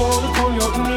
falling on your knees.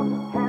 High.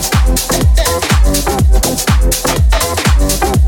プププププ。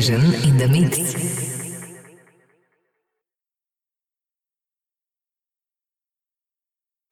人